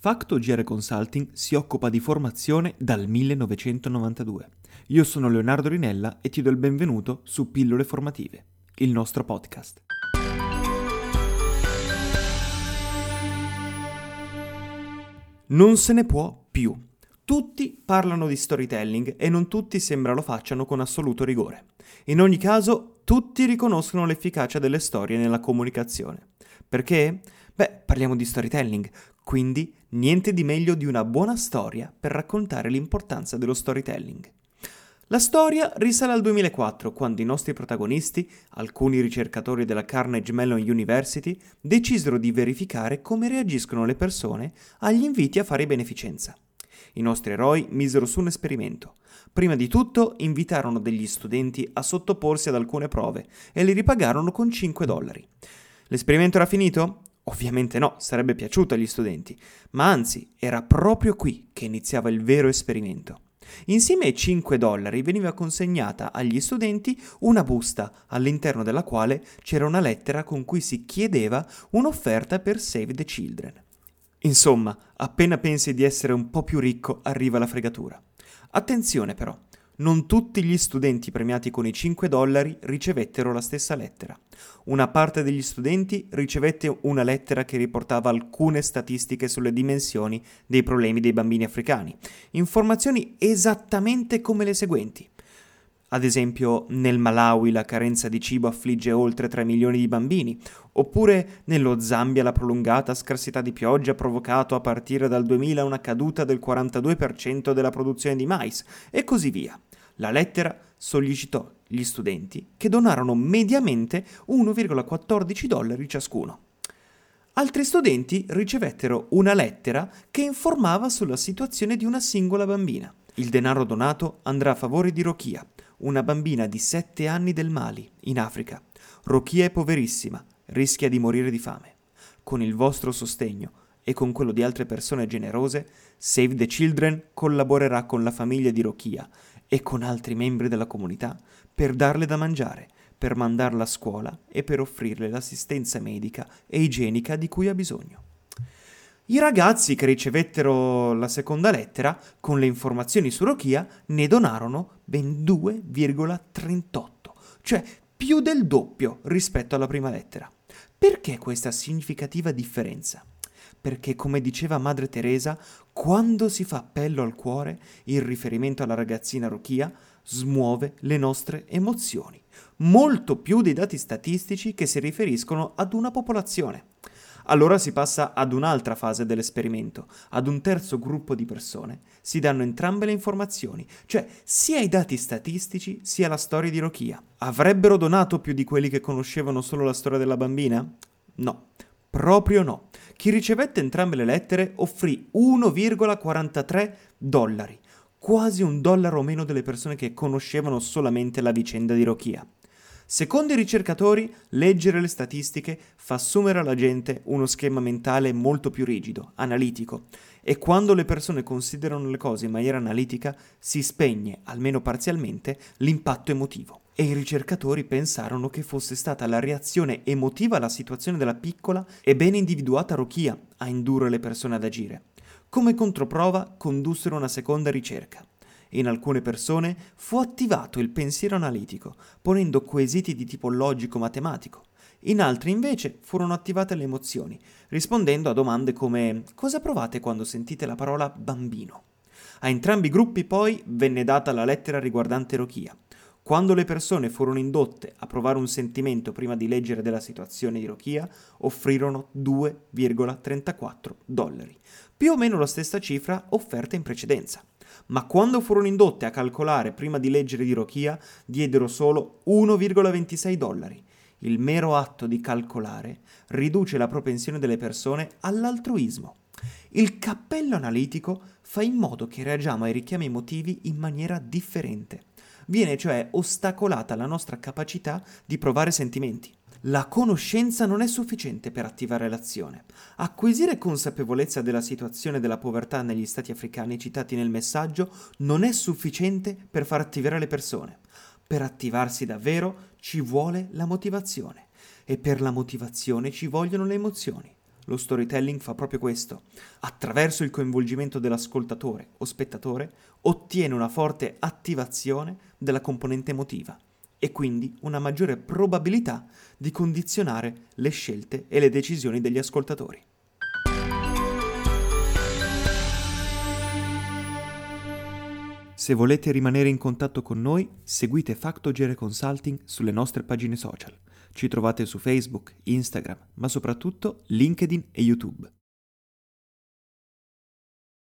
Facto GR Consulting si occupa di formazione dal 1992. Io sono Leonardo Rinella e ti do il benvenuto su Pillole Formative, il nostro podcast. Non se ne può più. Tutti parlano di storytelling e non tutti sembra lo facciano con assoluto rigore. In ogni caso, tutti riconoscono l'efficacia delle storie nella comunicazione. Perché? Beh, parliamo di storytelling, quindi niente di meglio di una buona storia per raccontare l'importanza dello storytelling. La storia risale al 2004, quando i nostri protagonisti, alcuni ricercatori della Carnegie Mellon University, decisero di verificare come reagiscono le persone agli inviti a fare beneficenza. I nostri eroi misero su un esperimento. Prima di tutto invitarono degli studenti a sottoporsi ad alcune prove e li ripagarono con 5 dollari. L'esperimento era finito? Ovviamente no, sarebbe piaciuto agli studenti, ma anzi era proprio qui che iniziava il vero esperimento. Insieme ai 5 dollari veniva consegnata agli studenti una busta all'interno della quale c'era una lettera con cui si chiedeva un'offerta per Save the Children. Insomma, appena pensi di essere un po' più ricco arriva la fregatura. Attenzione però, non tutti gli studenti premiati con i 5 dollari ricevettero la stessa lettera. Una parte degli studenti ricevette una lettera che riportava alcune statistiche sulle dimensioni dei problemi dei bambini africani, informazioni esattamente come le seguenti. Ad esempio, nel Malawi la carenza di cibo affligge oltre 3 milioni di bambini, oppure nello Zambia la prolungata scarsità di pioggia ha provocato a partire dal 2000 una caduta del 42% della produzione di mais, e così via. La lettera sollecitò gli studenti che donarono mediamente 1,14 dollari ciascuno. Altri studenti ricevettero una lettera che informava sulla situazione di una singola bambina. Il denaro donato andrà a favore di Rokia, una bambina di 7 anni del Mali, in Africa. Rokia è poverissima, rischia di morire di fame. Con il vostro sostegno e con quello di altre persone generose, Save the Children collaborerà con la famiglia di Rokia e con altri membri della comunità per darle da mangiare, per mandarla a scuola e per offrirle l'assistenza medica e igienica di cui ha bisogno. I ragazzi che ricevettero la seconda lettera con le informazioni su Rokia ne donarono ben 2,38, cioè più del doppio rispetto alla prima lettera. Perché questa significativa differenza? Perché, come diceva Madre Teresa, quando si fa appello al cuore, il riferimento alla ragazzina Rokia smuove le nostre emozioni, molto più dei dati statistici che si riferiscono ad una popolazione. Allora si passa ad un'altra fase dell'esperimento, ad un terzo gruppo di persone. Si danno entrambe le informazioni, cioè sia i dati statistici sia la storia di Rokia. Avrebbero donato più di quelli che conoscevano solo la storia della bambina? No, proprio no. Chi ricevette entrambe le lettere offrì 1,43 dollari, quasi un dollaro meno delle persone che conoscevano solamente la vicenda di Rokia. Secondo i ricercatori, leggere le statistiche fa assumere alla gente uno schema mentale molto più rigido, analitico, e quando le persone considerano le cose in maniera analitica si spegne, almeno parzialmente, l'impatto emotivo. E i ricercatori pensarono che fosse stata la reazione emotiva alla situazione della piccola e ben individuata Rokia a indurre le persone ad agire. Come controprova condussero una seconda ricerca. In alcune persone fu attivato il pensiero analitico, ponendo quesiti di tipo logico-matematico. In altri invece furono attivate le emozioni, rispondendo a domande come cosa provate quando sentite la parola bambino? A entrambi i gruppi poi venne data la lettera riguardante Rokia. Quando le persone furono indotte a provare un sentimento prima di leggere della situazione di Rokia, offrirono 2,34 dollari, più o meno la stessa cifra offerta in precedenza ma quando furono indotte a calcolare prima di leggere di Rokia, diedero solo 1,26 dollari. Il mero atto di calcolare riduce la propensione delle persone all'altruismo. Il cappello analitico fa in modo che reagiamo ai richiami emotivi in maniera differente. Viene cioè ostacolata la nostra capacità di provare sentimenti. La conoscenza non è sufficiente per attivare l'azione. Acquisire consapevolezza della situazione della povertà negli stati africani citati nel messaggio non è sufficiente per far attivare le persone. Per attivarsi davvero ci vuole la motivazione e per la motivazione ci vogliono le emozioni. Lo storytelling fa proprio questo. Attraverso il coinvolgimento dell'ascoltatore o spettatore ottiene una forte attivazione della componente emotiva e quindi una maggiore probabilità di condizionare le scelte e le decisioni degli ascoltatori. Se volete rimanere in contatto con noi, seguite Factogere Consulting sulle nostre pagine social. Ci trovate su Facebook, Instagram, ma soprattutto LinkedIn e YouTube.